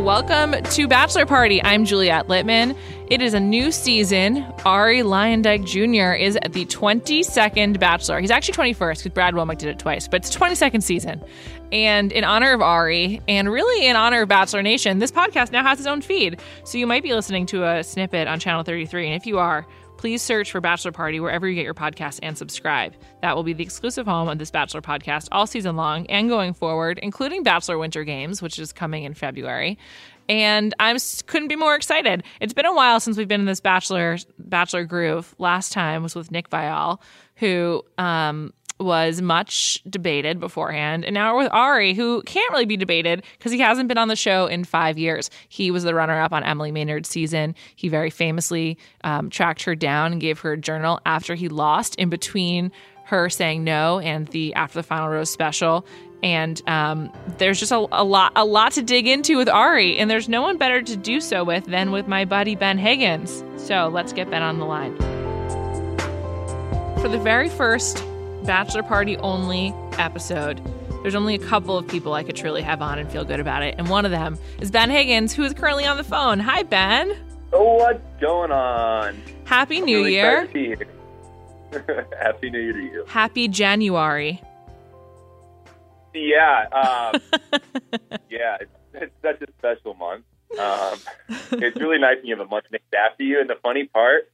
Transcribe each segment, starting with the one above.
Welcome to Bachelor Party. I'm Juliet Litman. It is a new season. Ari Luyendyk Jr. is at the 22nd Bachelor. He's actually 21st because Brad Womack did it twice, but it's 22nd season. And in honor of Ari, and really in honor of Bachelor Nation, this podcast now has its own feed. So you might be listening to a snippet on Channel 33. And if you are, please search for Bachelor Party wherever you get your podcasts and subscribe. That will be the exclusive home of this Bachelor podcast all season long and going forward, including Bachelor Winter Games, which is coming in February. And I couldn't be more excited. It's been a while since we've been in this Bachelor Bachelor groove. Last time was with Nick Viall, who um, was much debated beforehand. And now we're with Ari, who can't really be debated because he hasn't been on the show in five years. He was the runner up on Emily Maynard's season. He very famously um, tracked her down and gave her a journal after he lost in between her saying no and the after the final rose special and um, there's just a, a, lot a lot to dig into with Ari, and there's no one better to do so with than with my buddy Ben Higgins. So let's get Ben on the line. For the very first bachelor party only episode, there's only a couple of people I could truly have on and feel good about it. And one of them is Ben Higgins, who is currently on the phone. Hi, Ben. Oh, what's going on? Happy New really Year. Happy New Year to you. Happy January. Yeah. Um, yeah, it's, it's, such a special month. Um, it's really nice when you have a month named after you. And the funny part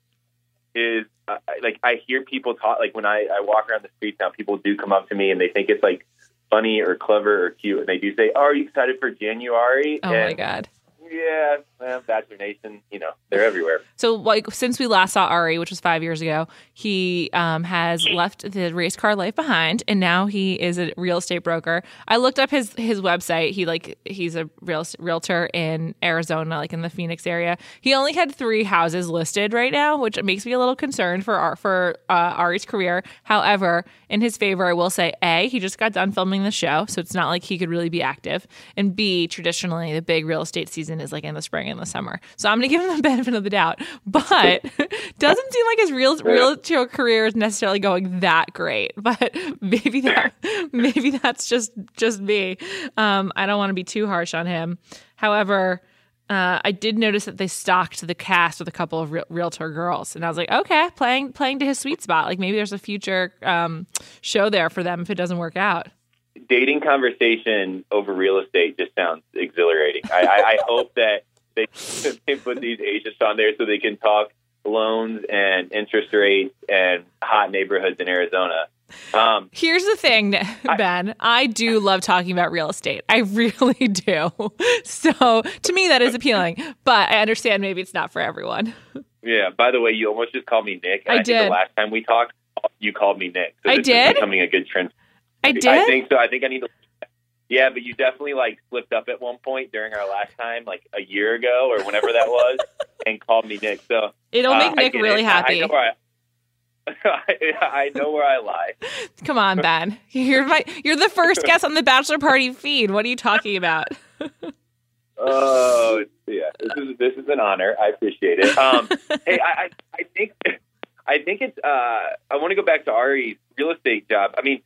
is uh, like I hear people talk like when I, I walk around the streets now, people do come up to me and they think it's like funny or clever or cute, and they do say, "Oh, are you excited for January?" Oh and my god! Yeah, well, Bachelor Nation, you know, they're everywhere. So, like, since we last saw Ari, which was five years ago, he um, has left the race car life behind, and now he is a real estate broker. I looked up his his website. He like he's a real realtor in Arizona, like in the Phoenix area. He only had three houses listed right now, which makes me a little concerned for for uh, Ari's career. However, in his favor, I will say, a he just got done filming the show, so it's not like he could really be active, and b traditionally the big real estate season is like in the spring and the summer. So I'm going to give him the benefit of the doubt. But doesn't seem like his real real career is necessarily going that great. But maybe that maybe that's just just me. Um, I don't want to be too harsh on him. However. Uh, I did notice that they stocked the cast with a couple of realtor girls, and I was like, okay, playing playing to his sweet spot. Like maybe there's a future um, show there for them if it doesn't work out dating conversation over real estate just sounds exhilarating. I, I, I hope that they, they put these agents on there so they can talk loans and interest rates and hot neighborhoods in Arizona. Um, Here's the thing, Ben. I, I do love talking about real estate. I really do. So to me, that is appealing. But I understand maybe it's not for everyone. Yeah. By the way, you almost just called me Nick. I, I did. the last time we talked, you called me Nick. So I did. becoming a good trend. I did. I think so. I think I need to. Yeah, but you definitely like slipped up at one point during our last time, like a year ago or whenever that was, and called me Nick. So it'll make uh, Nick really it. happy. I know, I, I know where I lie. Come on, Ben. You're my you're the first guest on the Bachelor Party feed. What are you talking about? oh yeah, this is this is an honor. I appreciate it. Um, hey, I, I I think I think it's. Uh, I want to go back to Ari's real estate job. I mean,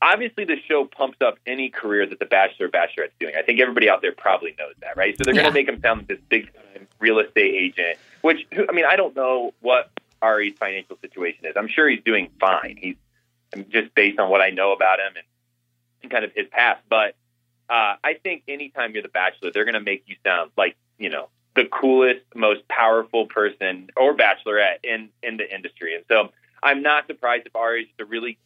obviously the show pumps up any career that the Bachelor Bachelorette's doing. I think everybody out there probably knows that, right? So they're going to make him sound like this big time real estate agent. Which I mean, I don't know what Ari's financial situation is. I'm sure he's doing fine. He's just based on what I know about him and, and kind of his past. But uh, I think anytime you're the Bachelor, they're going to make you sound like you know the coolest, most powerful person or bachelorette in in the industry. And so I'm not surprised if Ari is just a really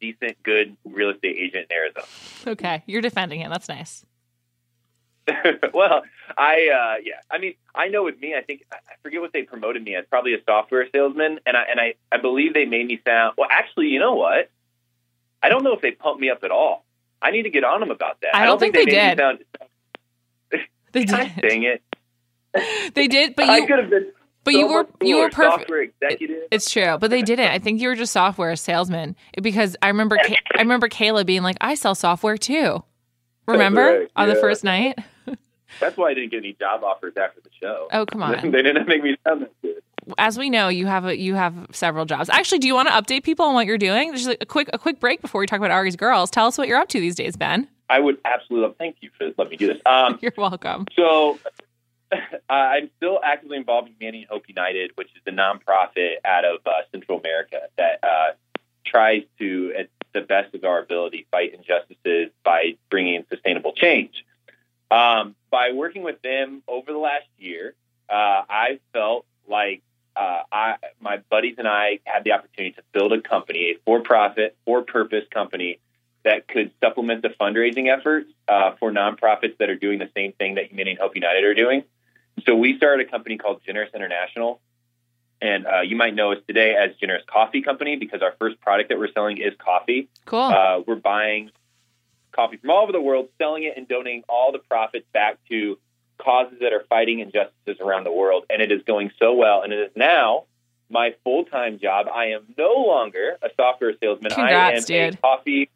decent, good real estate agent in Arizona. Okay, you're defending him. That's nice. well, I uh, yeah, I mean, I know with me, I think I forget what they promoted me as, probably a software salesman, and I and I I believe they made me sound well. Actually, you know what? I don't know if they pumped me up at all. I need to get on them about that. I don't, I don't think, think, they, they did. Sound, they did. Dang it. they did, but you could have been. But so you were you were perfect. executive. It's true, but they didn't. I think you were just software salesman because I remember I remember Kayla being like, "I sell software too." Remember right. on yeah. the first night? That's why I didn't get any job offers after the show. Oh come on! they didn't make me sound that good. As we know, you have a, you have several jobs. Actually, do you want to update people on what you're doing? Just a quick a quick break before we talk about Ari's girls. Tell us what you're up to these days, Ben. I would absolutely love. Thank you for letting me do this. Um, You're welcome. so I'm still actively involved in and Hope United, which is a nonprofit out of uh, Central America that uh, tries to, at the best of our ability, fight injustices by bringing sustainable change. Um, by working with them over the last year, uh, I felt like uh, I, my buddies and I had the opportunity to build a company, a for-profit, for-purpose company that could supplement the fundraising efforts uh, for nonprofits that are doing the same thing that Humanity and Hope United are doing. So we started a company called Generous International, and uh, you might know us today as Generous Coffee Company because our first product that we're selling is coffee. Cool. Uh, we're buying coffee from all over the world, selling it, and donating all the profits back to causes that are fighting injustices around the world. And it is going so well. And it is now my full time job. I am no longer a software salesman. Congrats, I am dude. a coffee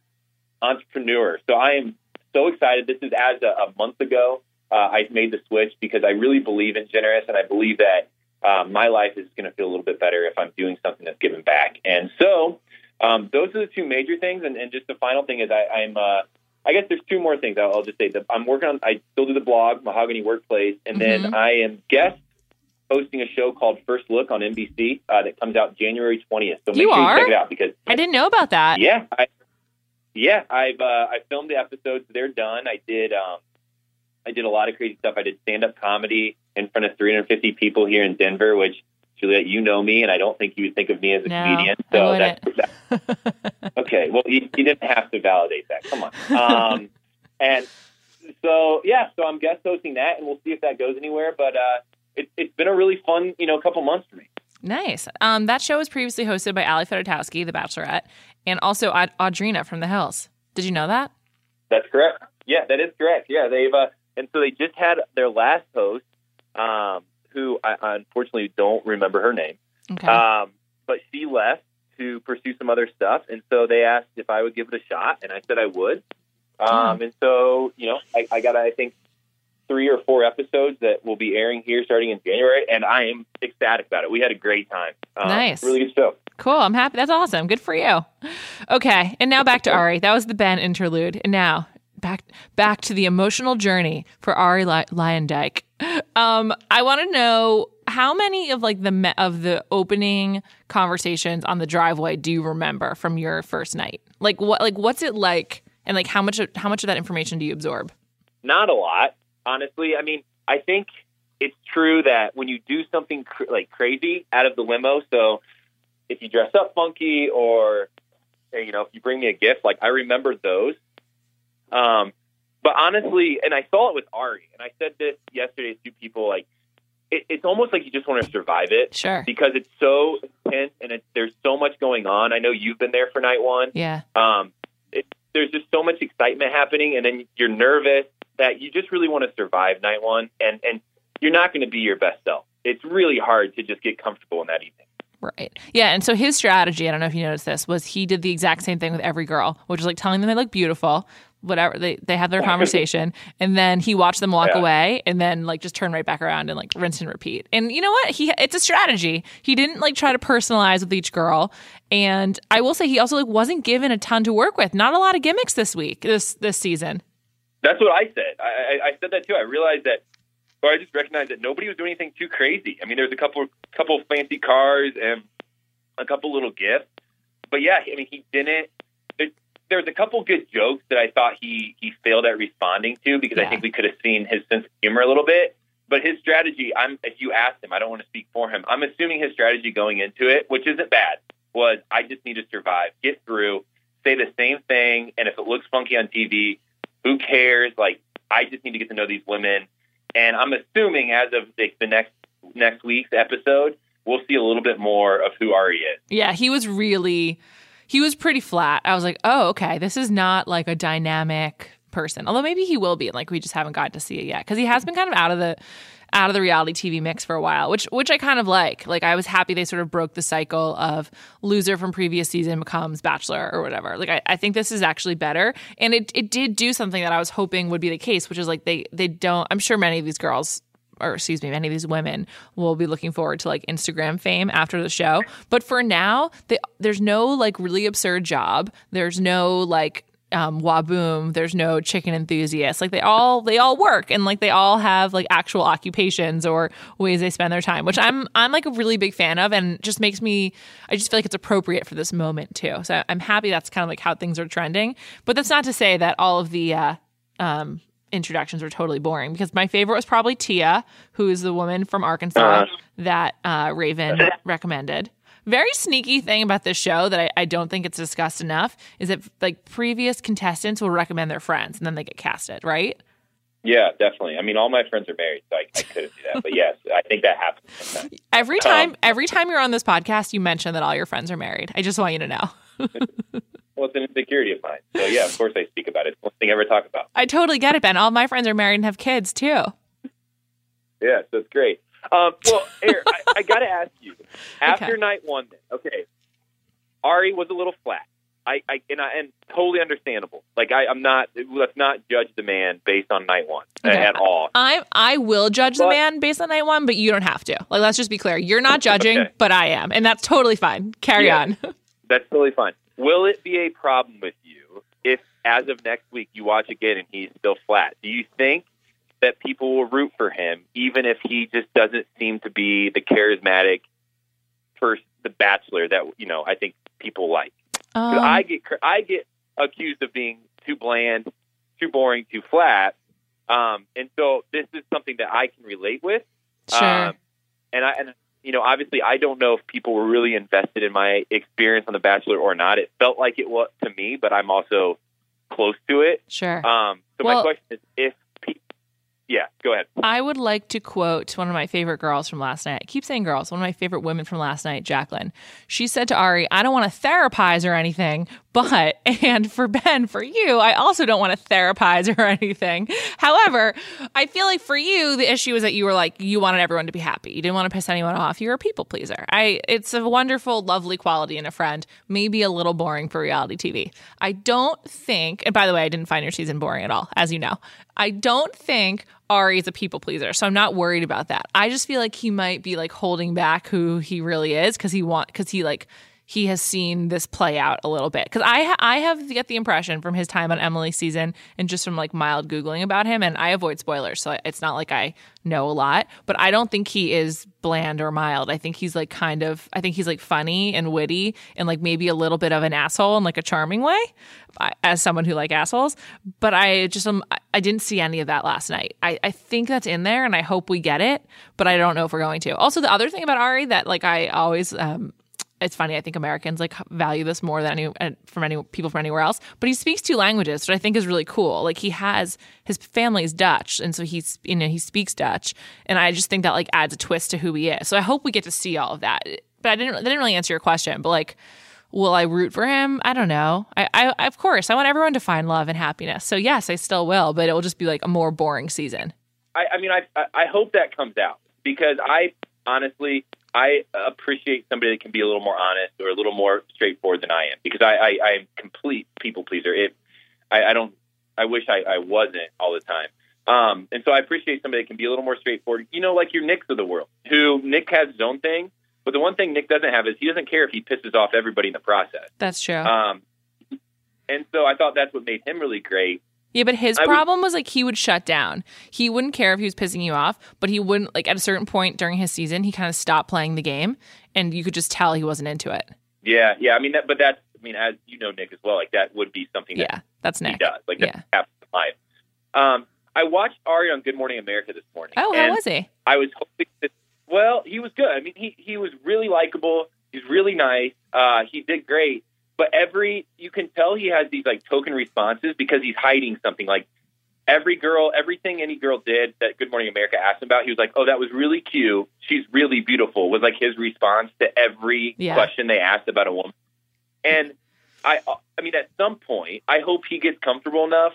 entrepreneur. So I am so excited. This is as a, a month ago. Uh, I made the switch because I really believe in generous, and I believe that uh, my life is going to feel a little bit better if I'm doing something that's giving back. And so, um, those are the two major things. And, and just the final thing is, I, I'm, uh, I guess there's two more things. I'll, I'll just say that I'm working on. I still do the blog, Mahogany Workplace, and Mhm. then I am guest hosting a show called First Look on NBC uh, that comes out January 20th. So make You sure are? you check it out because I didn't know about that. yeah, I, yeah, I've uh, I filmed the episodes. They're done. I did um, I did a lot of crazy stuff. I did stand up comedy in front of 350 people here in Denver, which Juliet, you know me, and I don't think you would think of me as a No, comedian. So that's that, okay. Well, you, you didn't have to validate that. Come on. Um, and so yeah, so I'm guest hosting that, and we'll see if that goes anywhere. But uh, it, it's been a really fun, you know, couple months for me. Nice. Um, that show was previously hosted by Ali Fedotowsky, The Bachelorette, and also Aud- Audrina from The Hills. Did you know that? That's correct. Yeah, that is correct. Yeah, they've uh, and so they just had their last host, um, who I, unfortunately don't remember her name, Okay. um, but she left to pursue some other stuff, and so they asked if I would give it a shot, and I said I would. Um, and so you know, I, I got I think three or four episodes that will be airing here starting in January, and I am ecstatic about it. We had a great time. Um, Nice. really good show. Cool. I'm happy. That's awesome. Good for you. Okay. And now back to Ari. That was the Ben interlude. And now back back to the emotional journey for Ari Ly- Luyendyk. Um, I want to know how many of like the of the opening conversations on the driveway do you remember from your first night? Like what like what's it like and like how much of, how much of that information do you absorb? not a lot, honestly. I mean, I think it's true that when you do something cr- like crazy out of the limo, so if you dress up funky or you know, if you bring me a gift, like I remember those. Um, but honestly, and I saw it with Ari, and I said this yesterday to people, like it, it's almost like you just want to survive it Sure. because it's so intense and it, there's so much going on. I know you've been there for night one Yeah. um, it, there's just so much excitement happening, and then you're nervous that you just really want to survive night one, and and you're not going to be your best self. It's really hard to just get comfortable in that evening. Right. Yeah. And so his strategy, I don't know if you noticed this, was he did the exact same thing with every girl, which is like telling them they look beautiful, whatever. They, they had their conversation. and then he watched them walk Yeah. away and then like just turn right back around and like rinse and repeat. And you know what? He It's a strategy. He didn't like try to personalize with each girl. And I will say he also like wasn't given a ton to work with. Not a lot of gimmicks this week, this this season. That's what I said. I, I, I said that too. I realized that, or I just recognized that nobody was doing anything too crazy. I mean, there's a couple couple fancy cars and a couple little gifts, but yeah, I mean, he didn't. There, there's a couple good jokes that I thought he he failed at responding to because Yeah. I think we could have seen his sense of humor a little bit. But his strategy, I'm if you asked him, I don't want to speak for him. I'm assuming his strategy going into it, which isn't bad, was I just need to survive, get through, say the same thing, and if it looks funky on TV, who cares? Like, I just need to get to know these women. And I'm assuming as of the, the next next week's episode, we'll see a little bit more of who Ari is. Yeah, he was really he was pretty flat. I was like, "Oh, okay. This is not like a dynamic person." Although maybe he will be, like we just haven't gotten to see it yet cuz he has been kind of out of the out of the reality TV mix for a while, which which I kind of like. Like I was happy they sort of broke the cycle of loser from previous season becomes bachelor or whatever. Like I, I think this is actually better. And it, it did do something that I was hoping would be the case, which is like they they don't I'm sure many of these girls or excuse me, many of these women will be looking forward to like Instagram fame after the show. But for now, they, there's no like really absurd job. There's no like um, Whaboom. There's no chicken enthusiast. Like they all they all work and like they all have like actual occupations or ways they spend their time, which I'm I'm like a really big fan of, and just makes me I just feel like it's appropriate for this moment too. So I'm happy that's kind of like how things are trending. But that's not to say that all of the uh, um, introductions were totally boring because my favorite was probably Tia, who is the woman from Arkansas uh-huh. that uh, Raven recommended very sneaky thing about this show that I, I, don't think it's discussed enough is that like previous contestants will recommend their friends and then they get casted, right? Yeah, definitely. I mean, all my friends are married, so I, I couldn't do that. But yes, I think that happens. Every time, um, every time you're on this podcast, you mention that all your friends are married. I just want you to know. well, it's an insecurity of mine. So yeah, of course I speak about it. It's one thing I ever talk about. I totally get it, Ben. All my friends are married and have kids too. Yeah, so it's great. Um, well, Eric, I, I got to ask you. After okay. night one, then okay, Ari was a little flat. I, I and I and totally understandable. Like I, I'm not. Let's not judge the man based on night one okay. at all. I I will judge but, the man based on night one, but you don't have to. Like let's just be clear. You're not judging, okay. but I am, and that's totally fine. Carry yeah, on. that's totally fine. Will it be a problem with you if, as of next week, you watch again and he's still flat? Do you think that people will root for him, even if he just doesn't seem to be the charismatic first, the Bachelor that you know I think people like. Um, I get I get accused of being too bland, too boring, too flat, um, and so this is something that I can relate with. Sure. Um, and I and you know obviously I don't know if people were really invested in my experience on The Bachelor or not. It felt like it was to me, but I'm also close to it. Sure. Um, so well, my question is, if pe- yeah, go ahead. I would like to quote one of my favorite girls from last night. I keep saying girls, one of my favorite women from last night, Jacqueline. She said to Ari, I don't want to therapize or anything, but, and for Ben, for you, I also don't want to therapize or anything. However, I feel like for you, the issue is that you were like, you wanted everyone to be happy. You didn't want to piss anyone off. You're a people pleaser. I, it's a wonderful, lovely quality in a friend, maybe a little boring for reality TV. I don't think, and by the way, I didn't find your season boring at all, as you know. I don't think Ari is a people pleaser, so I'm not worried about that. I just feel like he might be like holding back who he really is because he want because he like he has seen this play out a little bit. Because I I have get the impression from his time on Emily's season and just from like mild googling about him and I avoid spoilers so it's not like I know a lot but I don't think he is bland or mild. I think he's like kind of I think he's like funny and witty and like maybe a little bit of an asshole in like a charming way as someone who like assholes but I just um, I didn't see any of that last night. I, I think that's in there and I hope we get it but I don't know if we're going to. Also the other thing about Ari that like I always um, it's funny. I think Americans like value this more than any uh, from any people from anywhere else. But he speaks two languages, which I think is really cool. Like he has his family is Dutch, and so he's you know he speaks Dutch, and I just think that like adds a twist to who he is. So I hope we get to see all of that. But I didn't. That didn't really answer your question. But like, will I root for him? I don't know. I, I of course I want everyone to find love and happiness. So yes, I still will. But it will just be like a more boring season. I, I mean, I I hope that comes out because I honestly I appreciate somebody that can be a little more honest or a little more straightforward than I am because I, I, I am complete people pleaser. It, I, I don't, I wish I, I wasn't all the time. Um, and so I appreciate somebody that can be a little more straightforward. You know, like your Nicks of the world, who Nick has his own thing, but the one thing Nick doesn't have is he doesn't care if he pisses off everybody in the process. That's true. Um, and so I thought that's what made him really great. Yeah, but his I problem would, was like he would shut down. He wouldn't care if he was pissing you off, but he wouldn't like at a certain point during his season, he kind of stopped playing the game, and you could just tell he wasn't into it. Yeah, yeah. I mean, that, but that's I mean, as you know, Nick as well. Like that would be something. That yeah, that's Nick. He does like that's yeah. half the life. Um, I watched Ari on Good Morning America this morning. Oh, how was he? I was hoping that. Well, he was good. I mean, he he was really likable. He's really nice. Uh, he did great. But every you can tell he has these like token responses because he's hiding something. Like every girl, everything any girl did that Good Morning America asked him about, he was like, "Oh, that was really cute. She's really beautiful." Was like his response to every yeah. question they asked about a woman. And I, I mean, at some point, I hope he gets comfortable enough,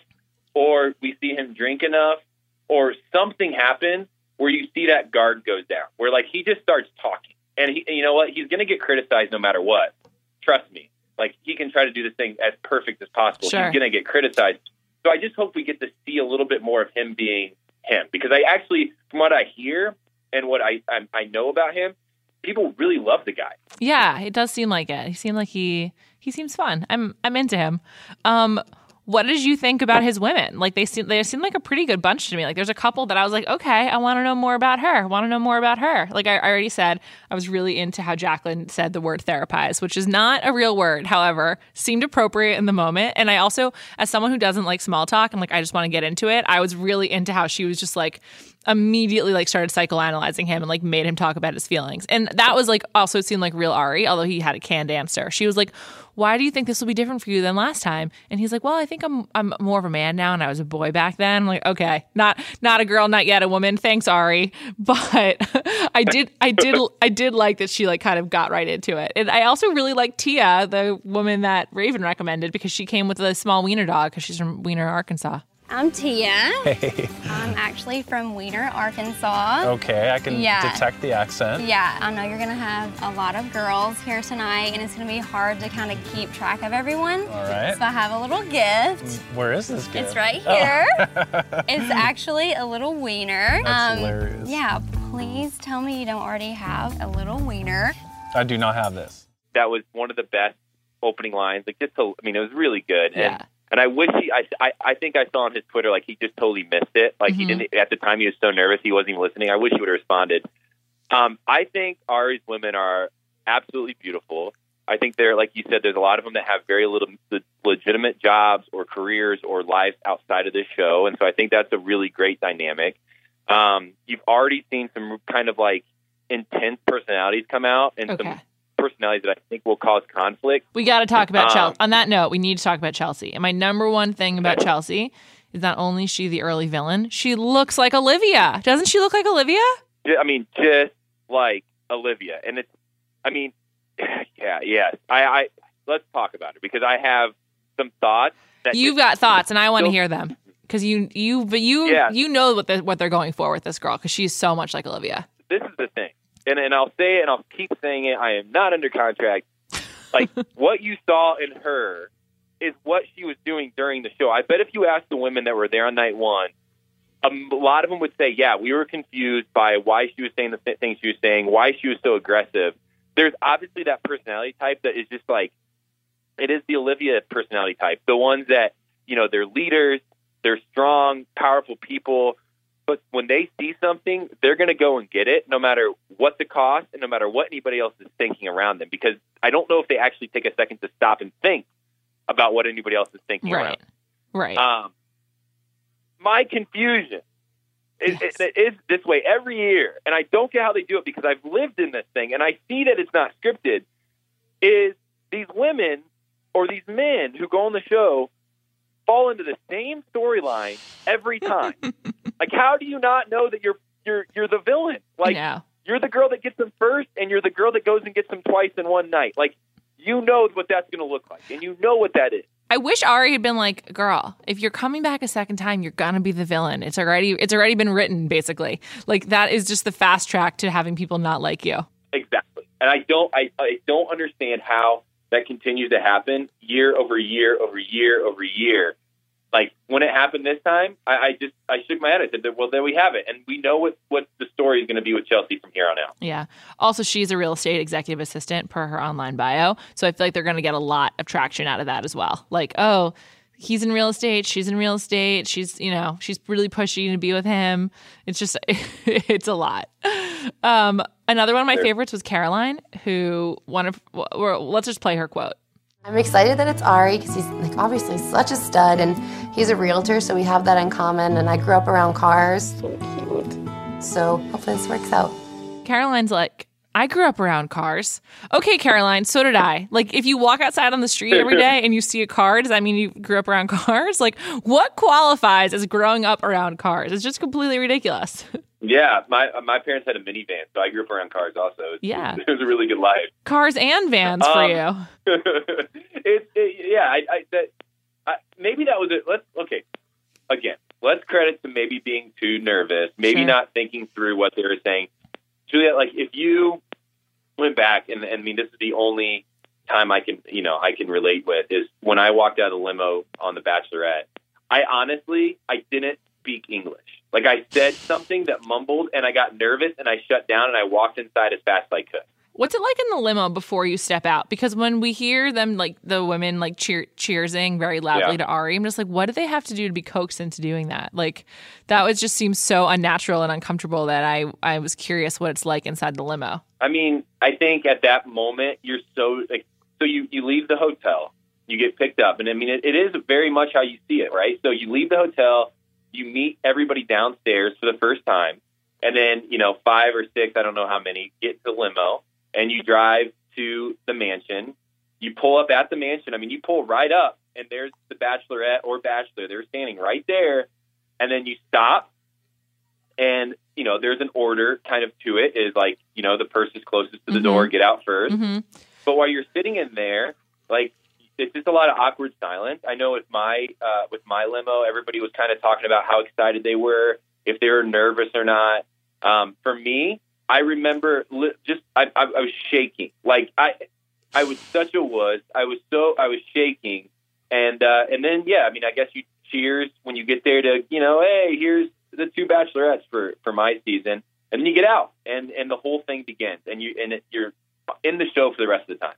or we see him drink enough, or something happens where you see that guard goes down, where like he just starts talking, and he, you know what, he's going to get criticized no matter what. Trust me. Like he can try to do this thing as perfect as possible. Sure. He's going to get criticized so I just hope we get to see a little bit more of him being him because I actually, from what I hear and what I I, I know about him, people really love the guy. Yeah, it does seem like it. He seemed like he he seems fun. I'm I'm into him. Um, what did you think about his women? Like they seem they seem like a pretty good bunch to me. Like there's a couple that I was like, okay, I want to know more about her. I want to know more about her. Like I, I already said, I was really into how Jacqueline said the word therapize, which is not a real word. However, seemed appropriate in the moment. And I also, as someone who doesn't like small talk and like I just want to get into it, I was really into how she was just like immediately like started psychoanalyzing him and like made him talk about his feelings. And that was like also seemed like real Ari, although he had a canned answer. She was like, "Why do you think this will be different for you than last time?" And he's like, "Well, I think I'm I'm more of a man now and I was a boy back then." I'm like, "Okay, not not a girl, not yet a woman. Thanks, Ari." But I did I did I did like that she like kind of got right into it. And I also really like Tia, the woman that Raven recommended because she came with a small wiener dog because she's from Weiner, Arkansas. I'm Tia. Hey. I'm actually from Weiner, Arkansas. Okay, I can Yeah. detect the accent. Yeah, I know you're gonna have a lot of girls here tonight, and it's gonna be hard to kind of keep track of everyone. All right. So I have a little gift. Where is this gift? It's right Oh. here. it's actually a little wiener. Um, That's hilarious. Yeah, please tell me you don't already have a little wiener. I do not have this. That was one of the best opening lines. Like just, to, I mean, it was really good. Yeah. And and I wish he, I, I, I think I saw on his Twitter like he just totally missed it. Like he Mhm. didn't at the time. He was so nervous he wasn't even listening. I wish he would have responded. Um, I think Ari's women are absolutely beautiful. I think they're like you said. There's a lot of them that have very little le- legitimate jobs or careers or lives outside of this show, and so I think that's a really great dynamic. Um, you've already seen some kind of like intense personalities come out, and Okay. some personalities that I think will cause conflict. We got to talk about Um, Chelsea. On that note, we need to talk about Chelsea. And my number one thing about Chelsea is not only is she the early villain, she looks like Olivia. Doesn't she look like Olivia? I mean, just like Olivia, and it's. I mean, yeah, yes. I, I let's talk about it because I have some thoughts. That You've got thoughts, and I want to hear them because you you but you Yeah. you know what the, what they're going for with this girl because she's so much like Olivia. This is the thing, and and I'll say it, and I'll keep saying it. I am not under contract. Like what you saw in her is what she was doing during the show. I bet if you asked the women that were there on night one, a lot of them would say, "Yeah, we were confused by why she was saying the th- things she was saying, why she was so aggressive." There's obviously that personality type that is just like it is the Olivia personality type. The ones that you know they're leaders, they're strong, powerful people, but when they see something, they're going to go and get it, no matter what the cost and no matter what anybody else is thinking around them. Because I don't know if they actually take a second to stop and think about what anybody else is thinking Right, right. Um, my confusion is, Yes. is, is this way every year, and I don't get how they do it because I've lived in this thing and I see that it's not scripted. Is these women or these men who go on the show fall into the same storyline every time? like, how do you not know that you're you're you're the villain? Like, no. you're the girl that gets them first, and you're the girl that goes and gets them twice in one night. Like, you know what that's going to look like, and you know what that is. I wish Ari had been like, "Girl, if you're coming back a second time, you're gonna be the villain. It's already it's already been written, basically. Like that is just the fast track to having people not like you." Exactly. And I don't I, I don't understand how that continues to happen year over year over year over year. Like when it happened this time, I, I just I shook my head. I said, "Well, there we have it," and we know what what the story is going to be with Chelsea from here on out. Yeah. Also, she's a real estate executive assistant per her online bio. So I feel like they're going to get a lot of traction out of that as well. Like, oh, he's in real estate. She's in real estate. She's, you know, she's really pushing to be with him. It's just, it's a lot. Um, another one of my favorites was Caroline, who one of, well, let's just play her quote. I'm excited that it's Ari because he's like obviously such a stud and he's a realtor, so we have that in common. And I grew up around cars. So cute. So hopefully this works out. Caroline's like, I grew up around cars. Okay, Caroline, so did I. Like, if you walk outside on the street every day and you see a car, does that mean you grew up around cars? Like, what qualifies as growing up around cars? It's just completely ridiculous. Yeah, my my parents had a minivan, so I grew up around cars. Also, It was- Yeah. it was a really good life. Cars and vans for Um, you. it, it, yeah, I, I that I, maybe that was it. Let's okay. Again, let's credit to maybe being too nervous, maybe Sure. not thinking through what they were saying. Juliet, like if you went back, and, and I mean, this is the only time I can, you know, I can relate with is when I walked out of the limo on The Bachelorette. I honestly, I didn't speak English. Like I said something that mumbled, and I got nervous, and I shut down, and I walked inside as fast as I could. What's it like in the limo before you step out? Because when we hear them, like the women, like cheer cheersing very loudly Yeah. to Ari, I'm just like, what do they have to do to be coaxed into doing that? Like, that was just seems so unnatural and uncomfortable that I I was curious what it's like inside the limo. I mean, I think at that moment you're so like so you you leave the hotel, you get picked up, and I mean it, it is very much how you see it, right? So you leave the hotel, you meet everybody downstairs for the first time, and then you know five or six, I don't know how many, get to the limo, and you drive to the mansion. You pull up at the mansion. I mean, you pull right up, and there's the bachelorette or bachelor. They're standing right there, and then you stop and you know there's an order kind of to it is like you know the person's closest to the Mhm. door get out 1st hmm but while you're sitting in there like it's just a lot of awkward silence. I know with my uh with my limo everybody was kind of talking about how excited they were if they were nervous or not. Um for me i remember li- just i i, I was shaking. Like i i was such a wuss. I was so i was shaking. And uh and then yeah i mean i guess you cheers when you get there to you know hey here's the two bachelorettes for for my season. And then you get out and and the whole thing begins and you and it, you're in the show for the rest of the time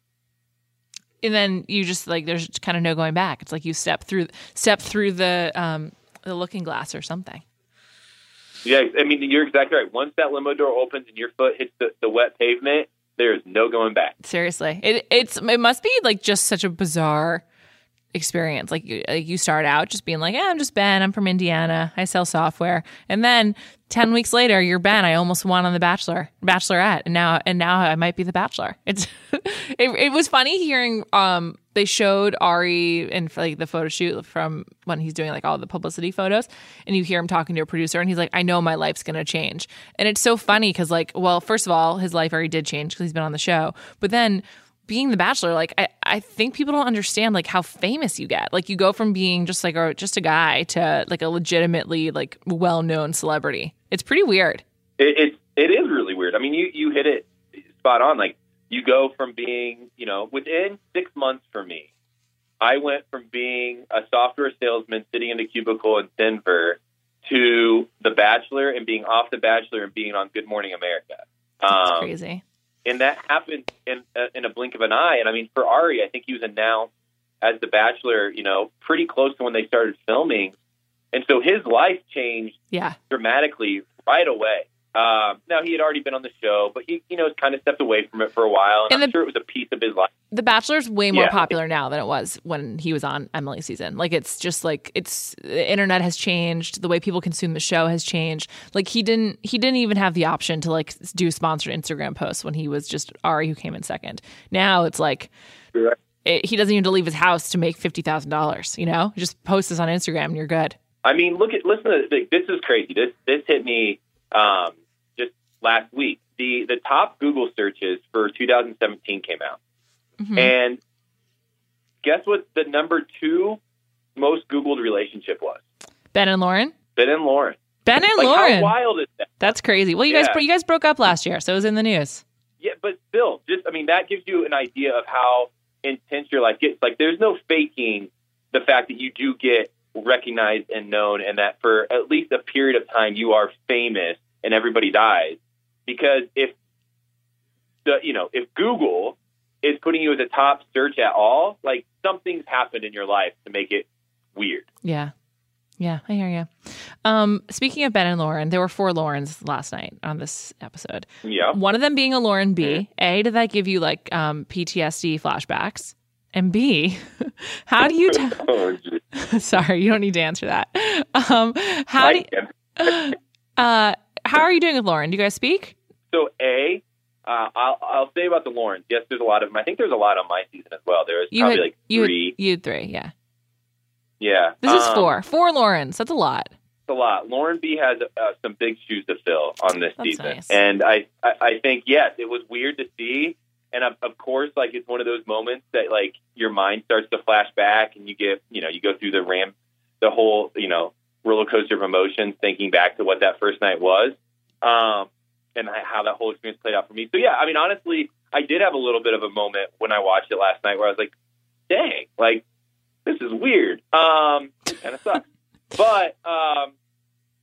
And then you just like there's kind of no going back. It's like you step through step through the um the looking glass or something. yeah i mean you're exactly right once that limo door opens and your foot hits the, the wet pavement there's no going back Seriously, it it's it must be like just such a bizarre experience. Like you, like you start out just being like, eh, I'm just Ben. I'm from Indiana. I sell software, and then ten weeks later, you're Ben. I almost won on the Bachelor, Bachelorette, and now and now I might be the Bachelor. It's it, it was funny hearing um they showed Ari and like the photo shoot from when he's doing like all the publicity photos, and you hear him talking to a producer, and he's like, I know my life's gonna change, and it's so funny because like, well, first of all, his life already did change because he's been on the show, but then being the bachelor like I, I think people don't understand like how famous you get like you go from being just like a just a guy to like a legitimately like well-known celebrity it's pretty weird it, it it is really weird. I mean, you you hit it spot on. Like you go from being, you know, within six months for me, I went from being a software salesman sitting in a cubicle in Denver to The Bachelor and being off The Bachelor and being on Good Morning America. it's Um, crazy and that happened in uh, in a blink of an eye. And I mean, for Ari, I think he was announced as The Bachelor, you know, pretty close to when they started filming, and so his life changed yeah dramatically right away. Um, now he had already been on the show, but he, you know, kind of stepped away from it for a while, and, And I'm the- sure it was a piece of his life. the bachelor's way more Yeah. popular now than it was when he was on emily's season like it's just like it's the internet has changed the way people consume the show has changed like he didn't he didn't even have the option to like do sponsored instagram posts when he was just ari who came in second now it's like Right. it, he doesn't even to leave his house to make $50000 you know just post this on instagram and you're good I mean, look at listen to this. This is crazy. This this hit me um, last week. The the top Google searches for 2017 came out, Mhm. and guess what? The number two most Googled relationship was ben and lauren Ben and Lauren. ben and Like lauren how wild is that? that's crazy well you guys you guys broke up last year so it was in the news Yeah, but still, just I mean, that gives you an idea of how intense your life gets. Like, there's no faking the fact that you do get recognized and known, and that for at least a period of time you are famous and everybody dies. Because if the you know if Google is putting you as a top search at all, like something's happened in your life to make it weird. Yeah. Yeah, I hear you. Um, speaking of Ben and Lauren, there were four Laurens last night on this episode. Yeah. One of them being a Lauren B. A, did that give you like um, PTSD flashbacks? And B, how do you? T- Oh. Sorry, you don't need to answer that. Um, how do? I- Uh, how are you doing with Lauren? Do you guys speak? So a, uh, I'll, I'll say about the Laurens. Yes, there's a lot of them. I think there's a lot on my season as well. There's You probably had like you three. Had, you had three, yeah. yeah, This is Um, four. Four Laurens. That's a lot. It's a lot. Lauren B has uh, some big shoes to fill on this That's season, nice. and I, I, I think yes, it was weird to see, and of, of course, like it's one of those moments that like your mind starts to flash back, and you get, you know, you go through the ram, the whole, you know, roller coaster of emotions, thinking back to what that first night was, um, and how that whole experience played out for me. So yeah, I mean, honestly, I did have a little bit of a moment when I watched it last night where I was like, dang, like this is weird. Um, it kind of sucks. But um,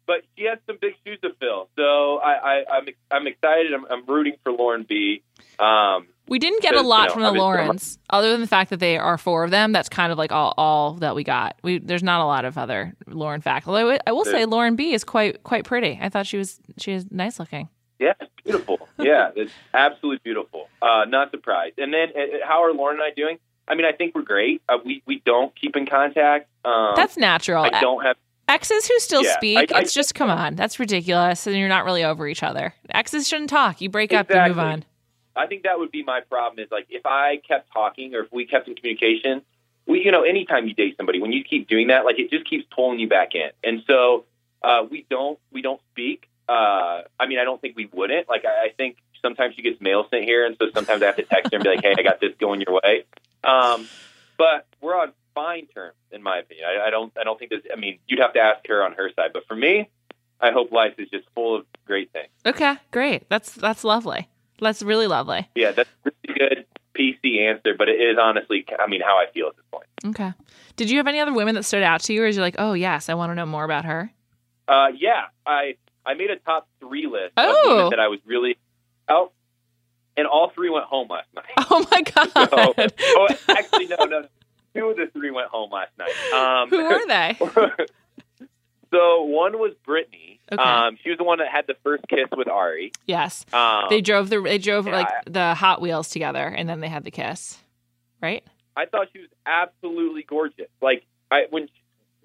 but she has some big shoes to fill. So I, I I'm I'm excited. I'm, I'm rooting for Lauren B. Um, We didn't get a lot you know, from the Laurens, other than the fact that they are four of them. That's kind of like all, all that we got. We there's not a lot of other Lauren fact. Although I- I will say Lauren B is quite quite pretty. I thought she was she is nice looking. Yeah, it's beautiful. yeah, it's absolutely beautiful. Uh, not surprised. And then uh, how are Lauren and I doing? I mean, I think we're great. Uh, we we don't keep in contact. Um, That's natural. I don't have. Exes who still Yeah, speak, I- I- it's just come on. That's ridiculous, and you're not really over each other. Exes shouldn't talk. You break up, you move on. I think that would be my problem. Is like if I kept talking or if we kept in communication, we you know anytime you date somebody, when you keep doing that, like it just keeps pulling you back in. And so uh, we don't we don't speak. Uh, I mean, I don't think we wouldn't. Like I, I think sometimes she gets mail sent here, and so sometimes I have to text her and be like, "Hey, I got this going your way." Um, but we're on fine terms, in my opinion. I, I don't I don't think this. I mean, you'd have to ask her on her side, but for me, I hope life is just full of great things. Okay, great. That's that's lovely. That's really lovely. Yeah, that's a really good PC answer, but it is honestly, I mean, how I feel at this point. Okay. Did you have any other women that stood out to you, or is you like, oh yes, I want to know more about her? Uh, yeah, I I made a top three list of Oh. women that I was really out, and all three went home last night. Oh my god. So, oh, actually, no, no, two of the three went home last night. Um, Who were they? so one was Brittany. Okay. Um, she was the one that had the first kiss with Ari. Yes. Um, They drove the they drove yeah, like the Hot Wheels together, and then they had the kiss, right? I thought she was absolutely gorgeous. Like I when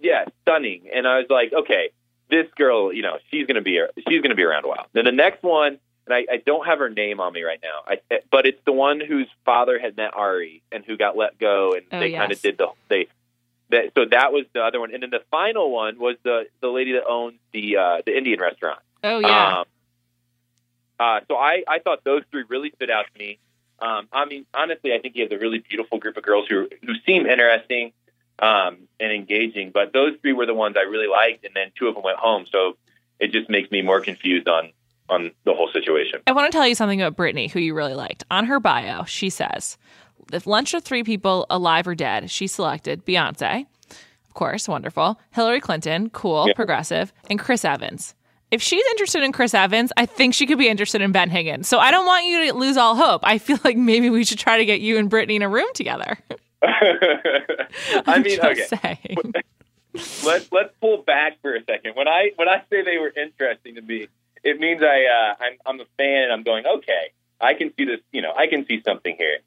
yeah, stunning. And I was like, okay, this girl, you know, she's gonna be she's gonna be around a while. Then the next one, and I, I don't have her name on me right now, I, but it's the one whose father had met Ari and who got let go, and Oh, they kind of did the they. That, so that was the other one, and then the final one was the the lady that owns the uh, the Indian restaurant. Oh yeah. Um, uh, so I, I thought those three really stood out to me. Um, I mean, honestly, I think he has a really beautiful group of girls who who seem interesting um, and engaging. But those three were the ones I really liked, and then two of them went home. So it just makes me more confused on on the whole situation. I want to tell you something about Brittany, who you really liked. On her bio, she says, if lunch of three people alive or dead, she selected Beyonce, of course, wonderful, Hillary Clinton, cool, Yeah. progressive, and Chris Evans. If she's interested in Chris Evans, I think she could be interested in Ben Higgins. So I don't want you to lose all hope. I feel like maybe we should try to get you and Brittany in a room together. I mean, okay, let's let's pull back for a second. When I when I say they were interesting to me, it means I uh, I'm I'm a fan, and I'm going okay. I can see this. You know, I can see something here.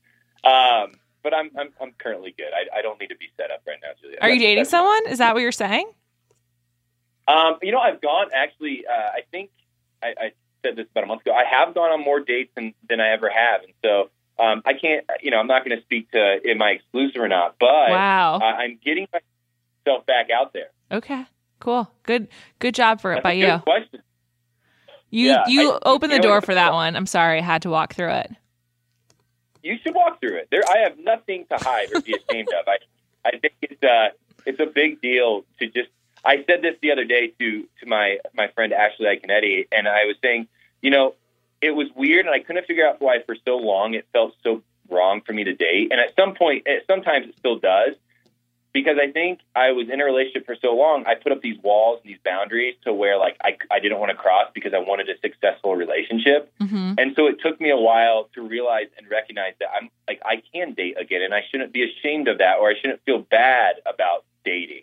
Um, but I'm I'm I'm currently good. I, I don't need to be set up right now, Julia. Are you dating someone? Is that what you're saying? Um, you know, I've gone actually. Uh, I think I, I said this about a month ago. I have gone on more dates than than I ever have, and so um, I can't. You know, I'm not going to speak to am I exclusive or not, but Wow. uh, I'm getting myself back out there. Okay. Cool. Good good job for it That's by you. question. You Yeah, you I- opened the door for that one. I'm sorry, I had to walk through it. you should walk through it. There, I have nothing to hide or be ashamed of. I, I think it's uh, it's a big deal to just. I said this the other day to to my my friend Ashley Iaconetti, and I was saying, you know, it was weird, and I couldn't figure out why for so long it felt so wrong for me to date, and at some point, it, sometimes it still does, because I think I was in a relationship for so long, I put up these walls and these boundaries to where like I I didn't want to cross because I wanted a successful relationship. hmm And so it took me a while to realize and recognize that I'm like I can date again, and I shouldn't be ashamed of that, or I shouldn't feel bad about dating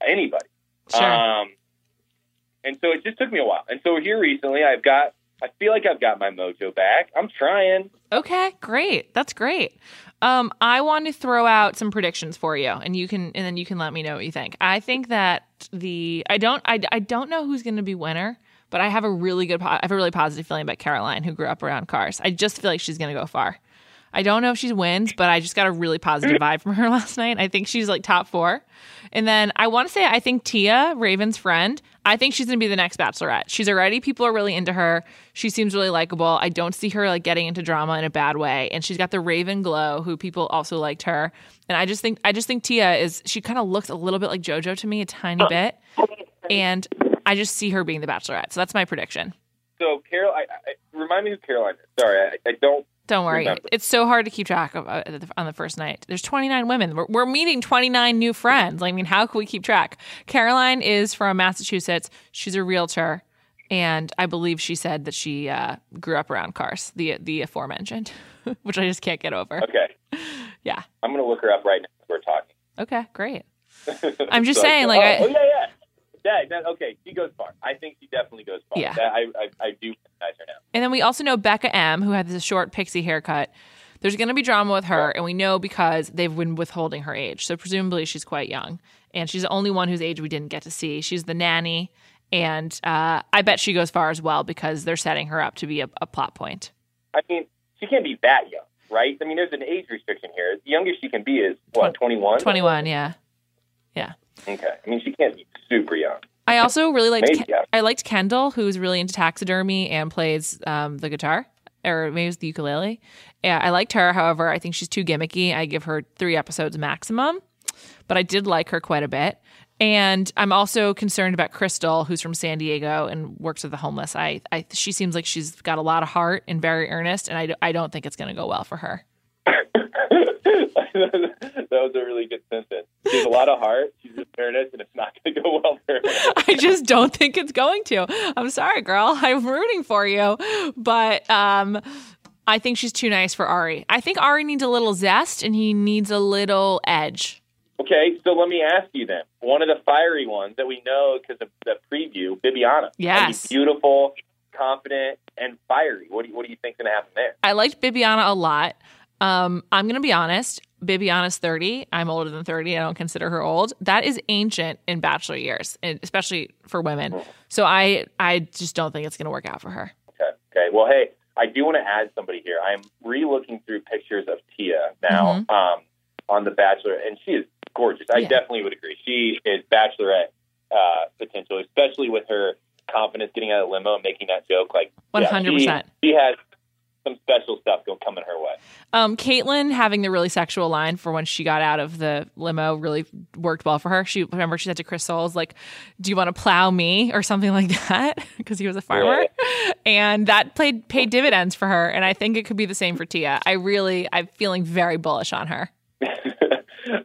anybody. Sure. Um, and so it just took me a while. And so here recently, I've got I feel like I've got my mojo back. I'm trying. Okay, great. That's great. Um, I want to throw out some predictions for you, and you can, and then you can let me know what you think. I think that the I don't I, I don't know who's going to be winner, but I have a really good I have a really positive feeling about Caroline, who grew up around cars. I just feel like she's going to go far. I don't know if she wins, but I just got a really positive vibe from her last night. I think she's like top four. And then I want to say I think Tia, Raven's friend, I think she's going to be the next bachelorette. She's already, people are really into her. She seems really likable. I don't see her like getting into drama in a bad way. And she's got the Raven glow, who people also liked her. And I just think, I just think Tia is, she kind of looks a little bit like JoJo to me, a tiny oh. bit. And I just see her being the bachelorette. So that's my prediction. So Carol, I, I, remind me who Caroline is. Sorry, I, I don't. Don't worry. remember. It's so hard to keep track of uh, on the first night. There's 29 women. We're, we're meeting 29 new friends. I mean, how can we keep track? Caroline is from Massachusetts. She's a realtor, and I believe she said that she uh, grew up around cars. The the aforementioned, which I just can't get over. Okay, Yeah. I'm gonna look her up right now as we're talking. Okay. Great. I'm just So- saying, like, oh, I, oh yeah, yeah. That, that, okay, she goes far. I think she definitely goes far. Yeah. That, I, I, I do recognize her now. And then we also know Bekah M, who had this short pixie haircut. There's going to be drama with her, and we know because they've been withholding her age. So presumably she's quite young, and she's the only one whose age we didn't get to see. She's the nanny, and uh, I bet she goes far as well because they're setting her up to be a, a plot point. I mean, she can't be that young, right? I mean, there's an age restriction here. The youngest she can be is what, 21? 21, yeah. Okay. I mean, she can't be super young. I also really liked Maybe, Ken- yeah. I liked Kendall, who's really into taxidermy and plays um, the guitar, or maybe it's the ukulele. Yeah, I liked her. However, I think she's too gimmicky. I give her three episodes maximum, but I did like her quite a bit. And I'm also concerned about Krystal, who's from San Diego and works with the homeless. I, I she seems like she's got a lot of heart and very earnest, and I, I don't think it's going to go well for her. That was a really good sentence. She has a lot of heart. She's just earnest, and it's not going to go well for her. I just don't think it's going to. I'm sorry, girl. I'm rooting for you, but um, I think she's too nice for Arie. I think Arie needs a little zest and he needs a little edge. Okay, so let me ask you then. One of the fiery ones that we know because of the preview, Bibiana. Yes. Beautiful, confident, and fiery. What do you, what do you think's going to happen there? I liked Bibiana a lot. Um, I'm gonna be honest. Bibiana's 30. I'm older than 30. I don't consider her old. That is ancient in bachelor years, and especially for women. So I I just don't think it's gonna work out for her. Okay. Okay. Well, hey, I do want to add somebody here. I'm re-looking through pictures of Tia now um, on The Bachelor, and she is gorgeous. I Yeah. definitely would agree. She is Bachelorette uh, potential, especially with her confidence getting out of the limo and making that joke. Like, 100%. She, she has some special stuff go coming her way. Um, Kaitlyn having the really sexual line for when she got out of the limo really worked well for her. She remember she said to Chris Soules like, "Do you want to plow me?" or something like that because he was a farmer, and that played paid dividends for her. And I think it could be the same for Tia. I really, I'm feeling very bullish on her.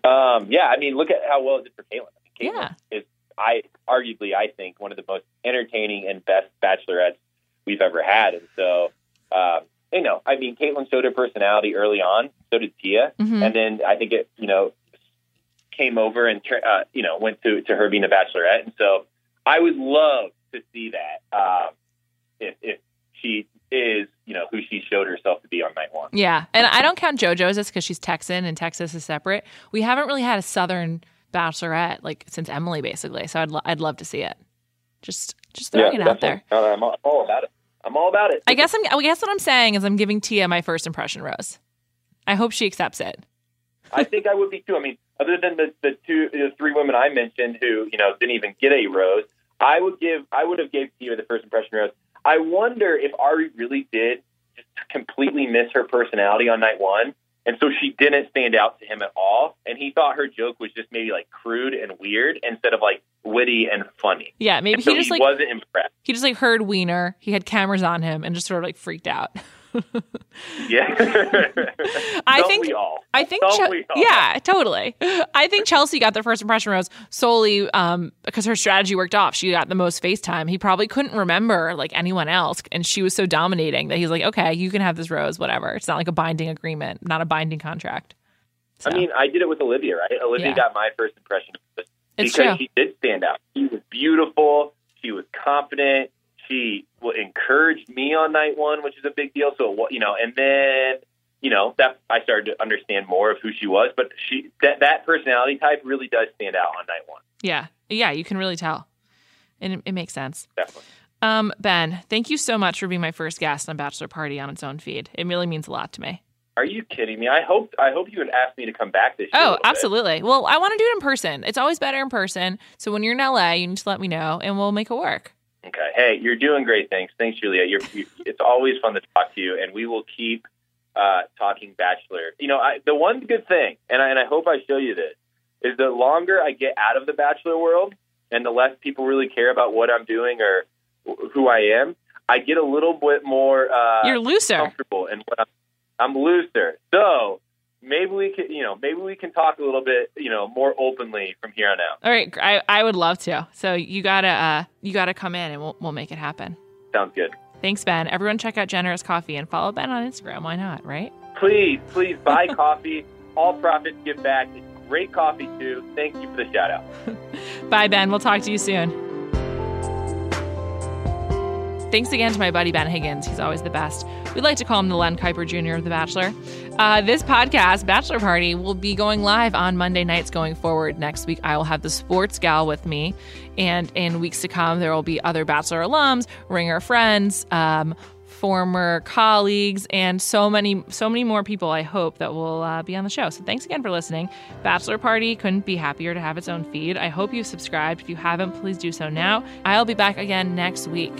um, yeah, I mean, look at how well it did for Kaitlyn. I mean, Kaitlyn Yeah. is, I arguably, I think, one of the most entertaining and best bachelorettes we've ever had. And so, um, you know, I mean, Kaitlyn showed her personality early on. So did Tia, Mhm. and then I think it, you know, came over and uh, you know went to to her being a bachelorette. And so, I would love to see that um, if if she is, you know, who she showed herself to be on night one. Yeah, and I don't count JoJo's as because she's Texan and Texas is separate. We haven't really had a Southern bachelorette like since Emily, basically. So I'd lo- I'd love to see it. Just just throwing it out there. definitely. No, I'm all, I'm all about it. I'm all about it. I guess I'm. I guess what I'm saying is I'm giving Tia my first impression rose. I hope she accepts it. I think I would be too. I mean, other than the, the two, the three women I mentioned who, you know, didn't even get a rose, I would give, I would have gave Tia the first impression rose. I wonder if Arie really did just completely miss her personality on night one, and so she didn't stand out to him at all, and he thought her joke was just maybe like crude and weird instead of like witty and funny. Yeah, maybe And so he just like wasn't impressed. he just like heard Weiner. He had cameras on him and just sort of like freaked out. Yeah, I Don't think all. I think Don't Chel- we all? yeah, totally. I think Chelsea got the first impression rose solely um, because her strategy worked off. She got the most FaceTime. He probably couldn't remember like anyone else, and she was so dominating that he's like, okay, you can have this rose, whatever. It's not like a binding agreement, not a binding contract. So, I mean, I did it with Olivia, right? Olivia Yeah. got my first impression It's because true. she did stand out. She was beautiful. She was confident. She encouraged me on night one, which is a big deal. So, you know, and then you know that I started to understand more of who she was. But she that that personality type really does stand out on night one, yeah, yeah, you can really tell, and it, it makes sense. definitely. Um, ben, thank you so much for being my first guest on Bachelor Party on its own feed. It really means a lot to me. Are you kidding me? I hope I hope you would ask me to come back this year. Oh, little bit. absolutely. Well, I want to do it in person. It's always better in person. So when you're in LA, you need to let me know and we'll make it work. Okay. Hey, you're doing great. Thanks. Thanks, Julia. You're, you, it's always fun to talk to you, and we will keep uh, talking Bachelor. You know, I, the one good thing, and I, and I hope I show you this, is the longer I get out of the Bachelor world, and the less people really care about what I'm doing or wh- who I am, I get a little bit more uh, You're looser. comfortable in what I'm. I'm looser. So maybe we can, you know, maybe we can talk a little bit, you know, more openly from here on out. All right, I, I would love to. So you gotta uh, you gotta come in and we'll we'll make it happen. Sounds good. Thanks, Ben. Everyone, check out Generous Coffee and follow Ben on Instagram. Why not? Right? Please, please buy coffee. All profits give back. It's great coffee too. Thank you for the shout out. Bye, Ben. We'll talk to you soon. Thanks again to my buddy Ben Higgins. He's always the best. We'd like to call him the Len Kuiper Jr. of The Bachelor. Uh, this podcast, Bachelor Party, will be going live on Monday nights going forward. Next week, I will have the sports gal with me. And in weeks to come, there will be other Bachelor alums, Ringer friends, um, former colleagues, and so many, so many more people. I hope that will uh, be on the show. So thanks again for listening. Bachelor Party couldn't be happier to have its own feed. I hope you've subscribed. If you haven't, please do so now. I'll be back again next week.